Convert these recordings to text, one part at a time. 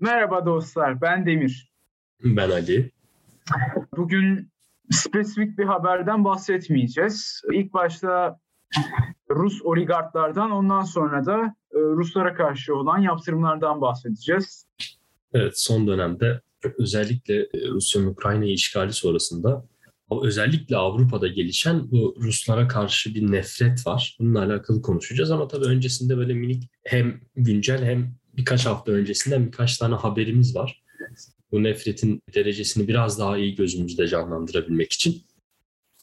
Merhaba dostlar, ben Demir. Ben Ali. Bugün spesifik bir haberden bahsetmeyeceğiz. İlk başta Rus oligarklardan, ondan sonra da e, Ruslara karşı olan yaptırımlardan bahsedeceğiz. Evet, son dönemde özellikle e, Rusya'nın Ukrayna'yı işgali sonrasında özellikle Avrupa'da gelişen bu Ruslara karşı bir nefret var. Bununla alakalı konuşacağız ama tabii öncesinde böyle minik hem güncel hem birkaç hafta öncesinden birkaç tane haberimiz var. Bu nefretin derecesini biraz daha iyi gözümüzde canlandırabilmek için.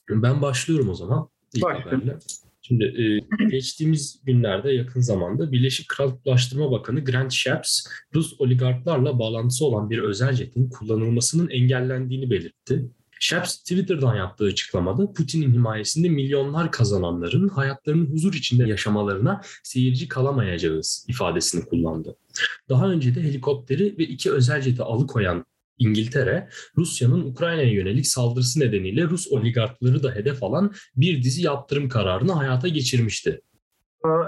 Ben başlıyorum o zaman ilk haberle. Şimdi e, geçtiğimiz günlerde yakın zamanda Birleşik Krallıklaştırma Bakanı Grant Shapps, Rus oligarklarla bağlantısı olan bir özel jetin kullanılmasının engellendiğini belirtti. Shapps Twitter'dan yaptığı açıklamada Putin'in himayesinde milyonlar kazananların hayatlarının huzur içinde yaşamalarına seyirci kalamayacağız ifadesini kullandı. Daha önce de helikopteri ve iki özel jeti alıkoyan İngiltere, Rusya'nın Ukrayna'ya yönelik saldırısı nedeniyle Rus oligarkları da hedef alan bir dizi yaptırım kararını hayata geçirmişti.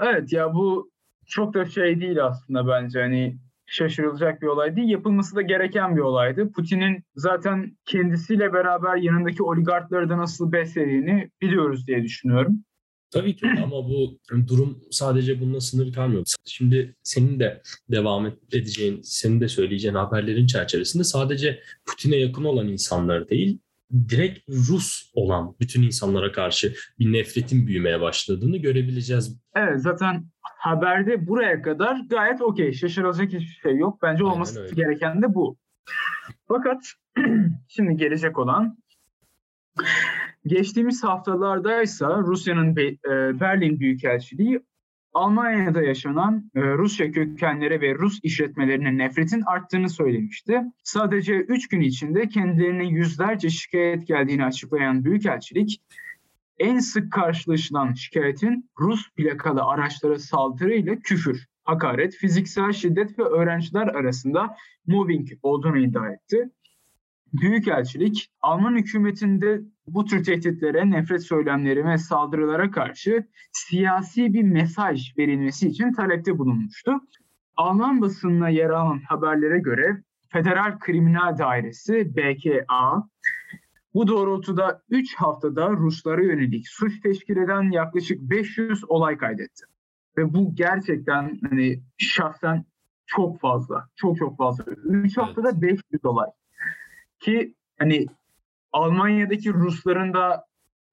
Evet ya bu çok da şey değil aslında bence hani şaşırılacak bir olay değil. Yapılması da gereken bir olaydı. Putin'in zaten kendisiyle beraber yanındaki oligarkları da nasıl beslediğini biliyoruz diye düşünüyorum. Tabii ki ama bu durum sadece bununla sınır kalmıyor. Şimdi senin de devam edeceğin, senin de söyleyeceğin haberlerin çerçevesinde sadece Putin'e yakın olan insanlar değil, direkt Rus olan bütün insanlara karşı bir nefretin büyümeye başladığını görebileceğiz. Evet zaten haberde buraya kadar gayet okey. Şaşırılacak hiçbir şey yok. Bence olması gereken de bu. Fakat şimdi gelecek olan geçtiğimiz haftalardaysa Rusya'nın e, Berlin Büyükelçiliği Almanya'da yaşanan e, Rusya kökenlere ve Rus işletmelerinin nefretin arttığını söylemişti. Sadece 3 gün içinde kendilerine yüzlerce şikayet geldiğini açıklayan Büyükelçilik, en sık karşılaşılan şikayetin Rus plakalı araçlara saldırıyla küfür, hakaret, fiziksel şiddet ve öğrenciler arasında mobbing olduğunu iddia etti. Büyükelçilik, Alman hükümetinde bu tür tehditlere, nefret söylemleri ve saldırılara karşı siyasi bir mesaj verilmesi için talepte bulunmuştu. Alman basınına yer alan haberlere göre Federal Kriminal Dairesi BKA bu doğrultuda 3 haftada Ruslara yönelik suç teşkil eden yaklaşık 500 olay kaydetti. Ve bu gerçekten hani şahsen çok fazla. Çok çok fazla. 3 haftada 500 olay. Ki hani Almanya'daki Rusların da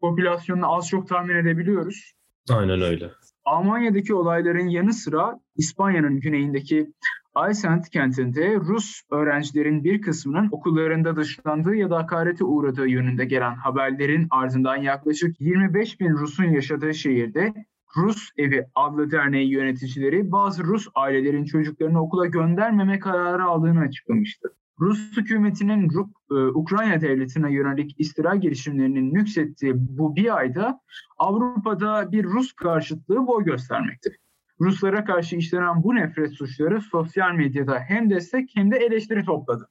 popülasyonunu az çok tahmin edebiliyoruz. Aynen öyle. Almanya'daki olayların yanı sıra İspanya'nın güneyindeki Aysent kentinde Rus öğrencilerin bir kısmının okullarında dışlandığı ya da hakarete uğradığı yönünde gelen haberlerin ardından yaklaşık 25 bin Rus'un yaşadığı şehirde Rus Evi adlı derneği yöneticileri bazı Rus ailelerin çocuklarını okula göndermeme kararı aldığını açıklamıştı. Rus hükümetinin e, Ukrayna devletine yönelik istila girişimlerinin nüksettiği bu bir ayda Avrupa'da bir Rus karşıtlığı boy göstermektedir. Ruslara karşı işlenen bu nefret suçları sosyal medyada hem destek hem de eleştiri topladı.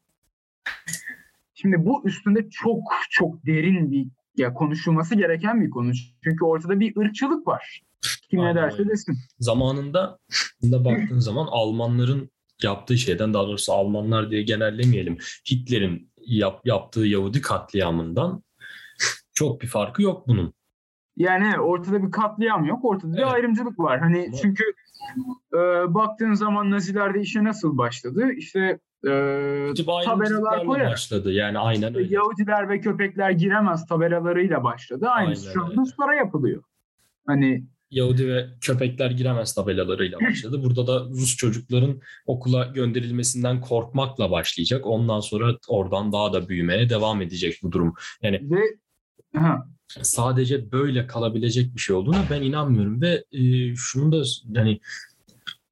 Şimdi bu üstünde çok çok derin bir ya konuşulması gereken bir konu. Çünkü ortada bir ırkçılık var. Kim ne derse desin. Zamanında da baktığın zaman Almanların yaptığı şeyden daha doğrusu Almanlar diye genellemeyelim. Hitler'in yap, yaptığı Yahudi katliamından çok bir farkı yok bunun. Yani ortada bir katliam yok, ortada evet. bir ayrımcılık var. Hani Ama... çünkü e, baktığın zaman Nazilerde işe nasıl başladı? İşte e, tabelalar koyarak. başladı yani aynen öyle. Yahudiler ve köpekler giremez tabelalarıyla başladı. Aynısı şu an Ruslara yapılıyor. Hani Yahudi ve köpekler giremez tabelalarıyla başladı. Burada da Rus çocukların okula gönderilmesinden korkmakla başlayacak. Ondan sonra oradan daha da büyümeye devam edecek bu durum. Yani ve. Sadece böyle kalabilecek bir şey olduğuna ben inanmıyorum ve e, şunu da yani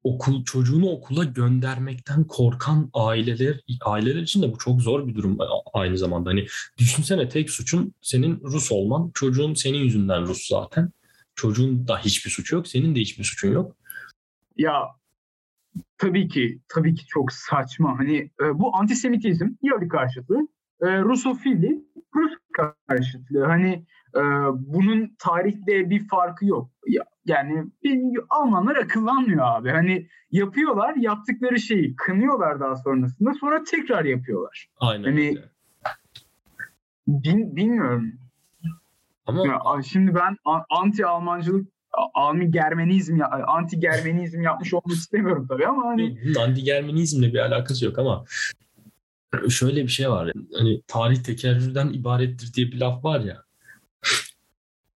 okul çocuğunu okula göndermekten korkan aileler aileler için de bu çok zor bir durum aynı zamanda. Hani düşünsene tek suçun senin Rus olman, çocuğun senin yüzünden Rus zaten. Çocuğun da hiçbir suçu yok, senin de hiçbir suçun yok. Ya tabii ki tabii ki çok saçma. Hani e, bu antisemitizm, Yahudi karşıtı e, Rusofili, Rus karşıtlığı. Hani e, bunun tarihte bir farkı yok. Ya, yani bir, Almanlar akıllanmıyor abi. Hani yapıyorlar, yaptıkları şeyi kınıyorlar daha sonrasında. Sonra tekrar yapıyorlar. Aynen Hani öyle. bin, bilmiyorum. Ama Ya, şimdi ben anti Almancılık, anti Germenizm, anti Germenizm yapmış olmak istemiyorum tabii ama hani bunun anti-Germanizmle bir alakası yok ama şöyle bir şey var. Hani tarih tekerrürden ibarettir diye bir laf var ya.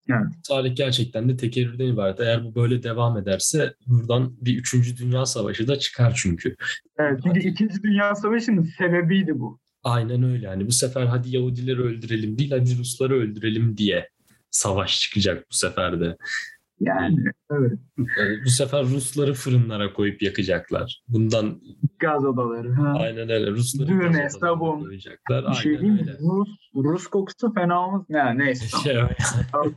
Evet. Tarih gerçekten de tekerrürden ibaret. Eğer bu böyle devam ederse buradan bir 3. Dünya Savaşı da çıkar çünkü. evet, çünkü İkinci Dünya Savaşı'nın sebebiydi bu. Aynen öyle. Yani bu sefer hadi Yahudileri öldürelim değil hadi Rusları öldürelim diye savaş çıkacak bu sefer de. Yani evet. Yani bu sefer Rusları fırınlara koyup yakacaklar. Bundan Gaz odaları. Ha. aynen öyle. Rusları Düğme, sabun. koyacaklar. Bir şey Aynen diyeyim öyle. Rus, Rus kokusu fena olmaz. Ne, neyse. Şey, Tamam.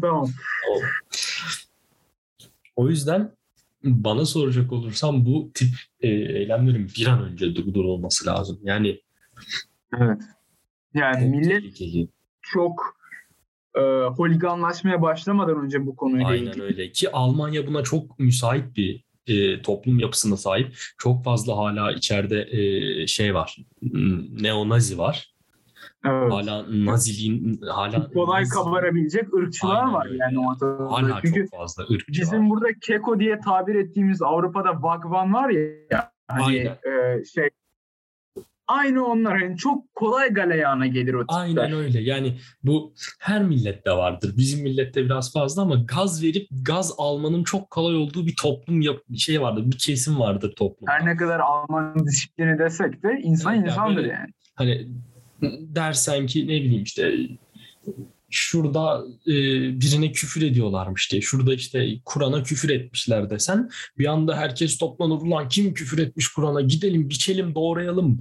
tamam. O yüzden bana soracak olursam bu tip e, eylemlerin bir an önce durdurulması lazım. Yani Evet. Yani millet tehlikeli. çok e, holiganlaşmaya başlamadan önce bu konuyla Aynen ilgili. öyle ki Almanya buna çok müsait bir e, toplum yapısına sahip. Çok fazla hala içeride e, şey var. m, Neonazi var. Evet. Hala naziliğin hala Kolay Nazi- kabaраbilecek ırkçılar Aynen var öyle. yani ortada. Hala Çünkü çok fazla ırkçı bizim var. burada keko diye tabir ettiğimiz Avrupa'da vagvan var ya hani Aynen. e, şey aynı onlar yani çok kolay galeyana gelir o tipler. Aynen öyle. Yani bu her millette vardır. Bizim millette biraz fazla ama gaz verip gaz almanın çok kolay olduğu bir toplum yap şey vardır. Bir kesim vardır toplumda. Her ne kadar Alman disiplini desek de insan Evet, yani insandır böyle- yani. Hani dersen ki ne bileyim işte şurada e, birine küfür ediyorlarmış diye. Şurada işte Kur'an'a küfür etmişler desen bir anda herkes toplanır ulan kim küfür etmiş Kur'an'a gidelim biçelim doğrayalım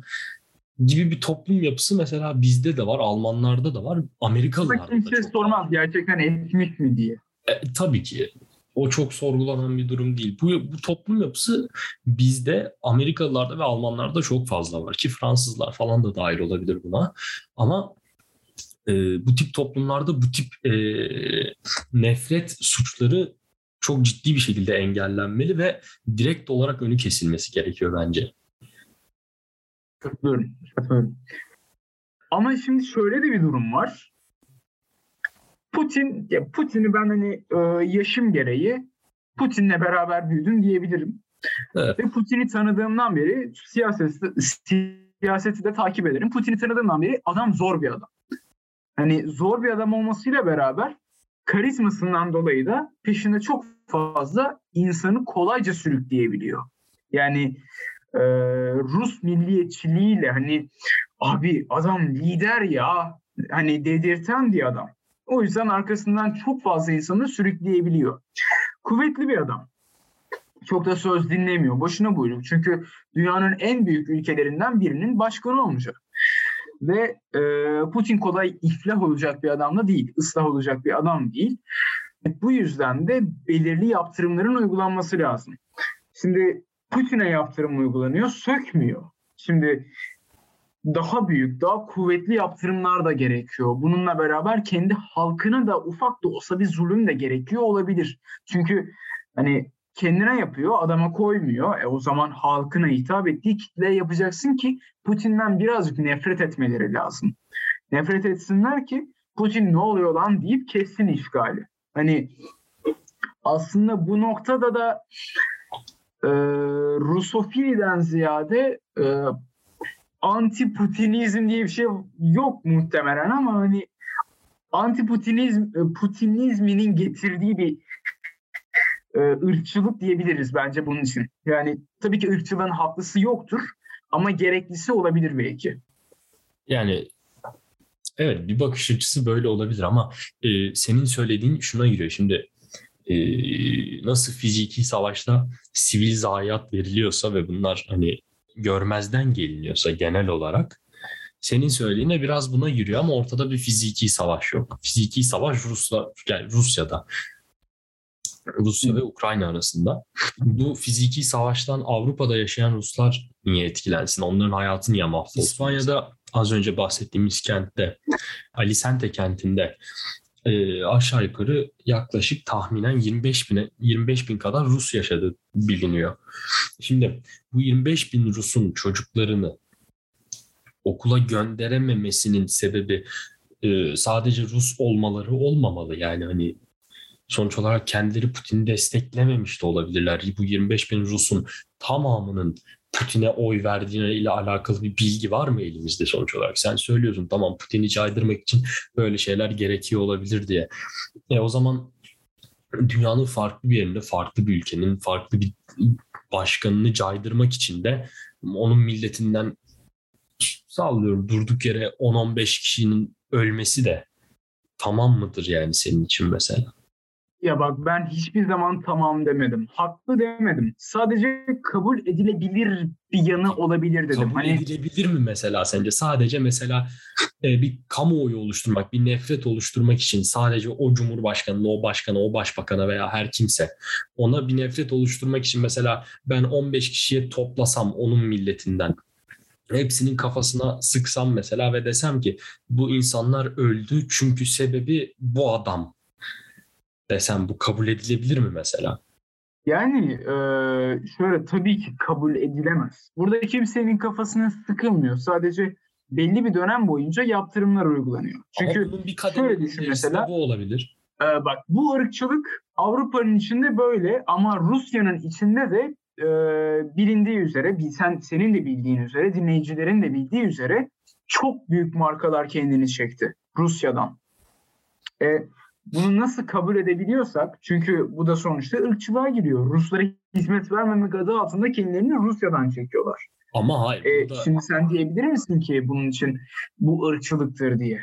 gibi bir toplum yapısı mesela bizde de var, Almanlarda da var, Amerikalılarda da kimse çok var. sormaz gerçekten etmiş mi diye. E, tabii ki o çok sorgulanan bir durum değil. Bu, bu toplum yapısı bizde Amerikalılarda ve Almanlarda çok fazla var ki Fransızlar falan da dahil olabilir buna. Ama e, bu tip toplumlarda bu tip e, nefret suçları çok ciddi bir şekilde engellenmeli ve direkt olarak önü kesilmesi gerekiyor bence. Katılıyorum. katılıyorum. Ama şimdi şöyle de bir durum var. Putin, Putin'i ben hani e, yaşım gereği Putin'le beraber büyüdüm diyebilirim. Evet. Ve Putin'i tanıdığımdan beri siyaseti, siyaseti de takip ederim. Putin'i tanıdığımdan beri adam zor bir adam. Hani zor bir adam olmasıyla beraber karizmasından dolayı da peşinde çok fazla insanı kolayca sürükleyebiliyor. Yani e, Rus milliyetçiliğiyle hani abi adam lider ya hani dedirten bir adam. O yüzden arkasından çok fazla insanı sürükleyebiliyor. Kuvvetli bir adam. Çok da söz dinlemiyor. Boşuna buyruk. Çünkü dünyanın en büyük ülkelerinden birinin başkanı olacak. Ve e, Putin kolay iflah olacak bir adam da değil. ıslah olacak bir adam değil. Bu yüzden de belirli yaptırımların uygulanması lazım. Şimdi Putin'e yaptırım uygulanıyor, sökmüyor. Şimdi daha büyük, daha kuvvetli yaptırımlar da gerekiyor. Bununla beraber kendi halkına da ufak da olsa bir zulüm de gerekiyor olabilir. Çünkü hani kendine yapıyor, adama koymuyor. E o zaman halkına hitap ettiği kitleye yapacaksın ki Putin'den birazcık nefret etmeleri lazım. Nefret etsinler ki Putin ne oluyor lan deyip kessin işgali. Hani aslında bu noktada da e, Rusofiliden ziyade e, anti-Putinizm diye bir şey yok muhtemelen ama hani anti-Putinizm e, Putinizminin getirdiği bir e, ırkçılık diyebiliriz bence bunun için. Yani tabii ki ırkçılığın haklısı yoktur ama gereklisi olabilir belki. Yani evet bir bakış açısı böyle olabilir ama e, senin söylediğin şuna giriyor. Şimdi e, nasıl fiziki savaşta sivil zayiat veriliyorsa ve bunlar hani görmezden geliniyorsa genel olarak senin söylediğine biraz buna giriyor ama ortada bir fiziki savaş yok. Fiziki savaş Rusla yani Rusya'da. Rusya ve Ukrayna arasında. Bu fiziki savaştan Avrupa'da yaşayan Ruslar niye etkilensin? Onların hayatı niye mahvolsun? İspanya'da az önce bahsettiğimiz kentte, Alicante kentinde e, aşağı yukarı yaklaşık tahminen 25 bin 25 bin kadar Rus yaşadığı biliniyor. Şimdi bu 25 bin Rus'un çocuklarını okula gönderememesinin sebebi e, sadece Rus olmaları olmamalı. Yani hani sonuç olarak kendileri Putin'i desteklememiş de olabilirler. Bu 25 bin Rus'un tamamının Putin'e oy verdiğine ile alakalı bir bilgi var mı elimizde sonuç olarak? Sen söylüyorsun tamam Putin'i caydırmak için böyle şeyler gerekiyor olabilir diye. E o zaman dünyanın farklı bir yerinde farklı bir ülkenin farklı bir başkanını caydırmak için de onun milletinden sallıyorum durduk yere 10-15 kişinin ölmesi de tamam mıdır yani senin için mesela? Ya bak ben hiçbir zaman tamam demedim. Haklı demedim. Sadece kabul edilebilir bir yanı olabilir dedim. Kabul hani... edilebilir mi mesela sence? Sadece mesela e, bir kamuoyu oluşturmak, bir nefret oluşturmak için sadece o cumhurbaşkanına, o başkana, o başbakana veya her kimse ona bir nefret oluşturmak için mesela ben 15 kişiye toplasam onun milletinden hepsinin kafasına sıksam mesela ve desem ki bu insanlar öldü çünkü sebebi bu adam desem bu kabul edilebilir mi mesela? Yani e, şöyle tabii ki kabul edilemez. Burada kimsenin kafasına sıkılmıyor. Sadece belli bir dönem boyunca yaptırımlar uygulanıyor. Çünkü Ama bunun bir şöyle düşün mesela. Bu olabilir. E, bak bu ırkçılık Avrupa'nın içinde böyle ama Rusya'nın içinde de e, bilindiği üzere, sen senin de bildiğin üzere, dinleyicilerin de bildiği üzere çok büyük markalar kendini çekti Rusya'dan. E, bunu nasıl kabul edebiliyorsak çünkü bu da sonuçta ırkçılığa giriyor. Ruslara hizmet vermemek adı altında kendilerini Rusya'dan çekiyorlar. Ama hayır. E, burada... Şimdi sen diyebilir misin ki bunun için bu ırkçılıktır diye?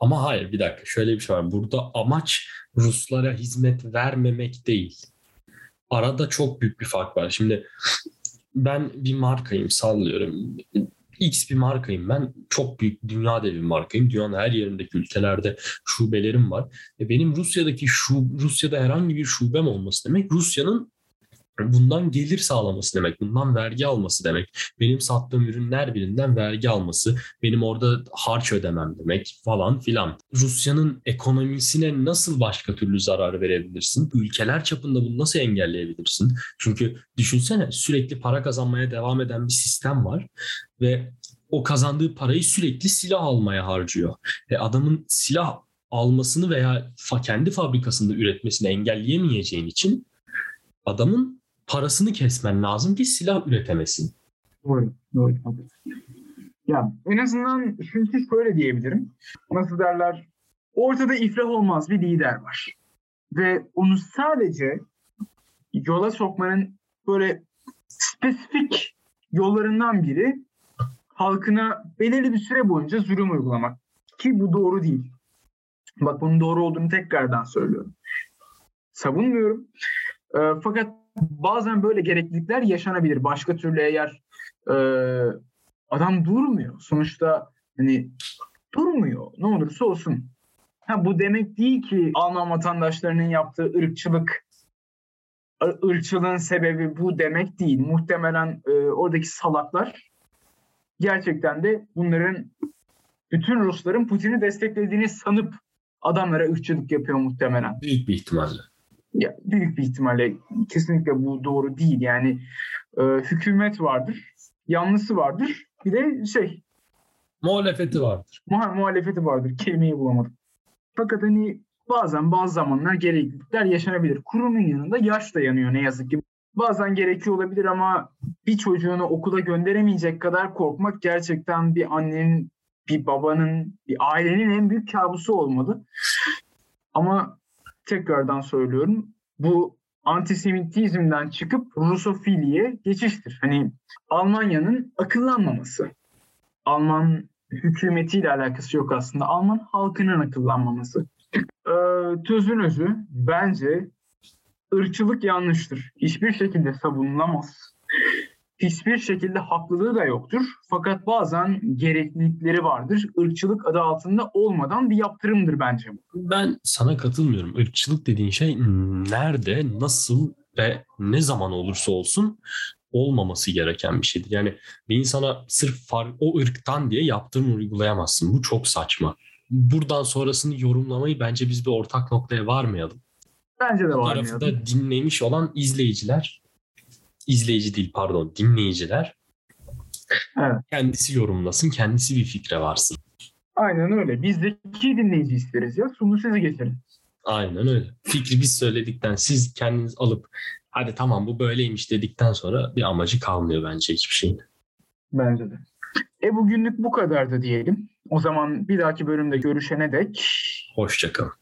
Ama hayır bir dakika şöyle bir şey var. Burada amaç Ruslara hizmet vermemek değil. Arada çok büyük bir fark var. Şimdi ben bir markayım sallıyorum. X bir markayım ben. Çok büyük dünya devi bir markayım. Dünyanın her yerindeki ülkelerde şubelerim var. Ve benim Rusya'daki şu Rusya'da herhangi bir şubem olması demek Rusya'nın bundan gelir sağlaması demek, bundan vergi alması demek, benim sattığım ürünler birinden vergi alması, benim orada harç ödemem demek falan filan. Rusya'nın ekonomisine nasıl başka türlü zarar verebilirsin? Ülkeler çapında bunu nasıl engelleyebilirsin? Çünkü düşünsene sürekli para kazanmaya devam eden bir sistem var ve o kazandığı parayı sürekli silah almaya harcıyor. Ve adamın silah almasını veya kendi fabrikasında üretmesini engelleyemeyeceğin için adamın parasını kesmen lazım ki silah üretemesin. Doğru, doğru. Ya en azından çünkü şöyle diyebilirim. Nasıl derler? Ortada iflah olmaz bir lider var. Ve onu sadece yola sokmanın böyle spesifik yollarından biri halkına belirli bir süre boyunca zulüm uygulamak. Ki bu doğru değil. Bak bunun doğru olduğunu tekrardan söylüyorum. Savunmuyorum. E, fakat bazen böyle gereklilikler yaşanabilir. Başka türlü eğer e, adam durmuyor. Sonuçta hani durmuyor. Ne olursa olsun. Ha, bu demek değil ki Alman vatandaşlarının yaptığı ırkçılık ırkçılığın sebebi bu demek değil. Muhtemelen e, oradaki salaklar gerçekten de bunların bütün Rusların Putin'i desteklediğini sanıp adamlara ırkçılık yapıyor muhtemelen. Büyük bir ihtimalle. Ya, büyük bir ihtimalle kesinlikle bu doğru değil. Yani e, hükümet vardır, yanlısı vardır, bir de şey muhalefeti vardır. Muha muhalefeti vardır. Kelimeyi bulamadım. Fakat hani bazen bazı zamanlar gereklilikler yaşanabilir. Kurunun yanında yaş da yanıyor ne yazık ki. Bazen gerekiyor olabilir ama bir çocuğunu okula gönderemeyecek kadar korkmak gerçekten bir annenin, bir babanın, bir ailenin en büyük kabusu olmalı. Ama tekrardan söylüyorum bu antisemitizmden çıkıp Rusofiliye geçiştir. Hani Almanya'nın akıllanmaması. Alman hükümetiyle alakası yok aslında. Alman halkının akıllanmaması. Ee, tözün özü bence ırkçılık yanlıştır. Hiçbir şekilde savunulamaz hiçbir şekilde haklılığı da yoktur. Fakat bazen gereklilikleri vardır. Irkçılık adı altında olmadan bir yaptırımdır bence bu. Ben sana katılmıyorum. Irkçılık dediğin şey nerede, nasıl ve ne zaman olursa olsun olmaması gereken bir şeydir. Yani bir insana sırf far, o ırktan diye yaptırım uygulayamazsın. Bu çok saçma. Buradan sonrasını yorumlamayı bence biz bir ortak noktaya varmayalım. Bence de Bu varmayalım. tarafı da dinlemiş olan izleyiciler, izleyici değil pardon dinleyiciler Evet. kendisi yorumlasın, kendisi bir fikre varsın. Aynen öyle. Biz zeki dinleyici isteriz ya. Sunu siz getirin. Aynen öyle. Fikri biz söyledikten siz kendiniz alıp hadi tamam bu böyleymiş dedikten sonra bir amacı kalmıyor bence hiçbir şeyin. Bence de. E bugünlük bu kadardı diyelim. O zaman bir dahaki bölümde görüşene dek Hoşçakalın.